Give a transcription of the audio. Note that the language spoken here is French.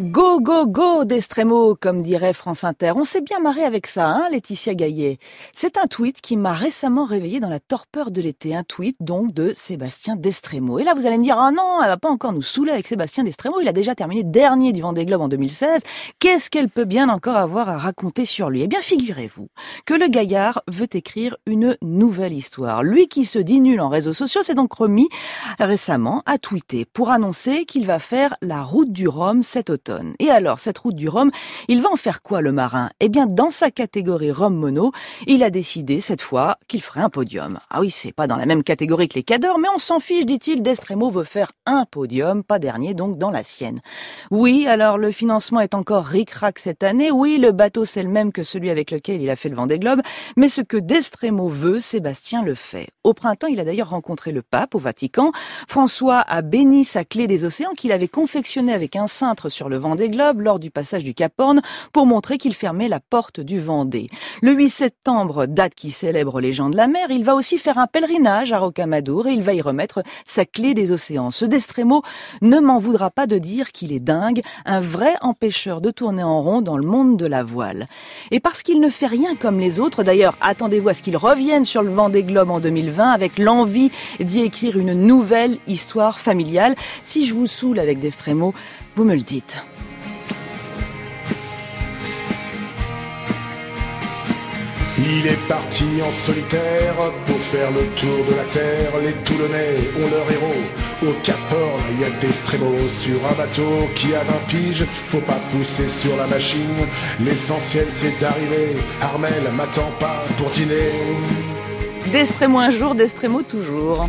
Go, go, go d'Estremo, comme dirait France Inter. On s'est bien marré avec ça, hein, Laetitia Gaillet. C'est un tweet qui m'a récemment réveillé dans la torpeur de l'été. Un tweet, donc, de Sébastien Destremo. Et là, vous allez me dire, ah non, elle va pas encore nous saouler avec Sébastien Destremo. Il a déjà terminé dernier du Vendée Globe en 2016. Qu'est-ce qu'elle peut bien encore avoir à raconter sur lui? Eh bien, figurez-vous que le gaillard veut écrire une nouvelle histoire. Lui qui se dit nul en réseaux sociaux s'est donc remis récemment à tweeter pour annoncer qu'il va faire la route du Rhum cet automne. Et alors, cette route du Rhum, il va en faire quoi le marin? Eh bien, dans sa catégorie Rhum Mono, il a décidé cette fois qu'il ferait un podium. Ah oui, c'est pas dans la même catégorie que les cadors, mais on s'en fiche, dit-il, Destremo veut faire un podium, pas dernier donc dans la sienne. Oui, alors le financement est encore ric-rac cette année, oui, le bateau c'est le même que celui avec lequel il a fait le Vendée Globe, mais ce que Destremo veut, Sébastien le fait. Au printemps, il a d'ailleurs rencontré le pape au Vatican. François a béni sa clé des océans qu'il avait confectionnée avec un cintre sur le Vendée Globe lors du passage du Cap Horn pour montrer qu'il fermait la porte du Vendée. Le 8 septembre, date qui célèbre les gens de la mer, il va aussi faire un pèlerinage à Rocamadour et il va y remettre sa clé des océans. Ce Destremo ne m'en voudra pas de dire qu'il est dingue, un vrai empêcheur de tourner en rond dans le monde de la voile. Et parce qu'il ne fait rien comme les autres, d'ailleurs, attendez-vous à ce qu'il revienne sur le Vendée Globe en 2020 avec l'envie d'y écrire une nouvelle histoire familiale. Si je vous saoule avec Destremo, vous me le dites. Il est parti en solitaire pour faire le tour de la terre. Les Toulonnais ont leur héros. Au Cap Horn, il y a des strémos sur un bateau qui a 20 piges. Faut pas pousser sur la machine. L'essentiel c'est d'arriver. Armel m'attend pas pour dîner. Destremo un jour, Destremo toujours.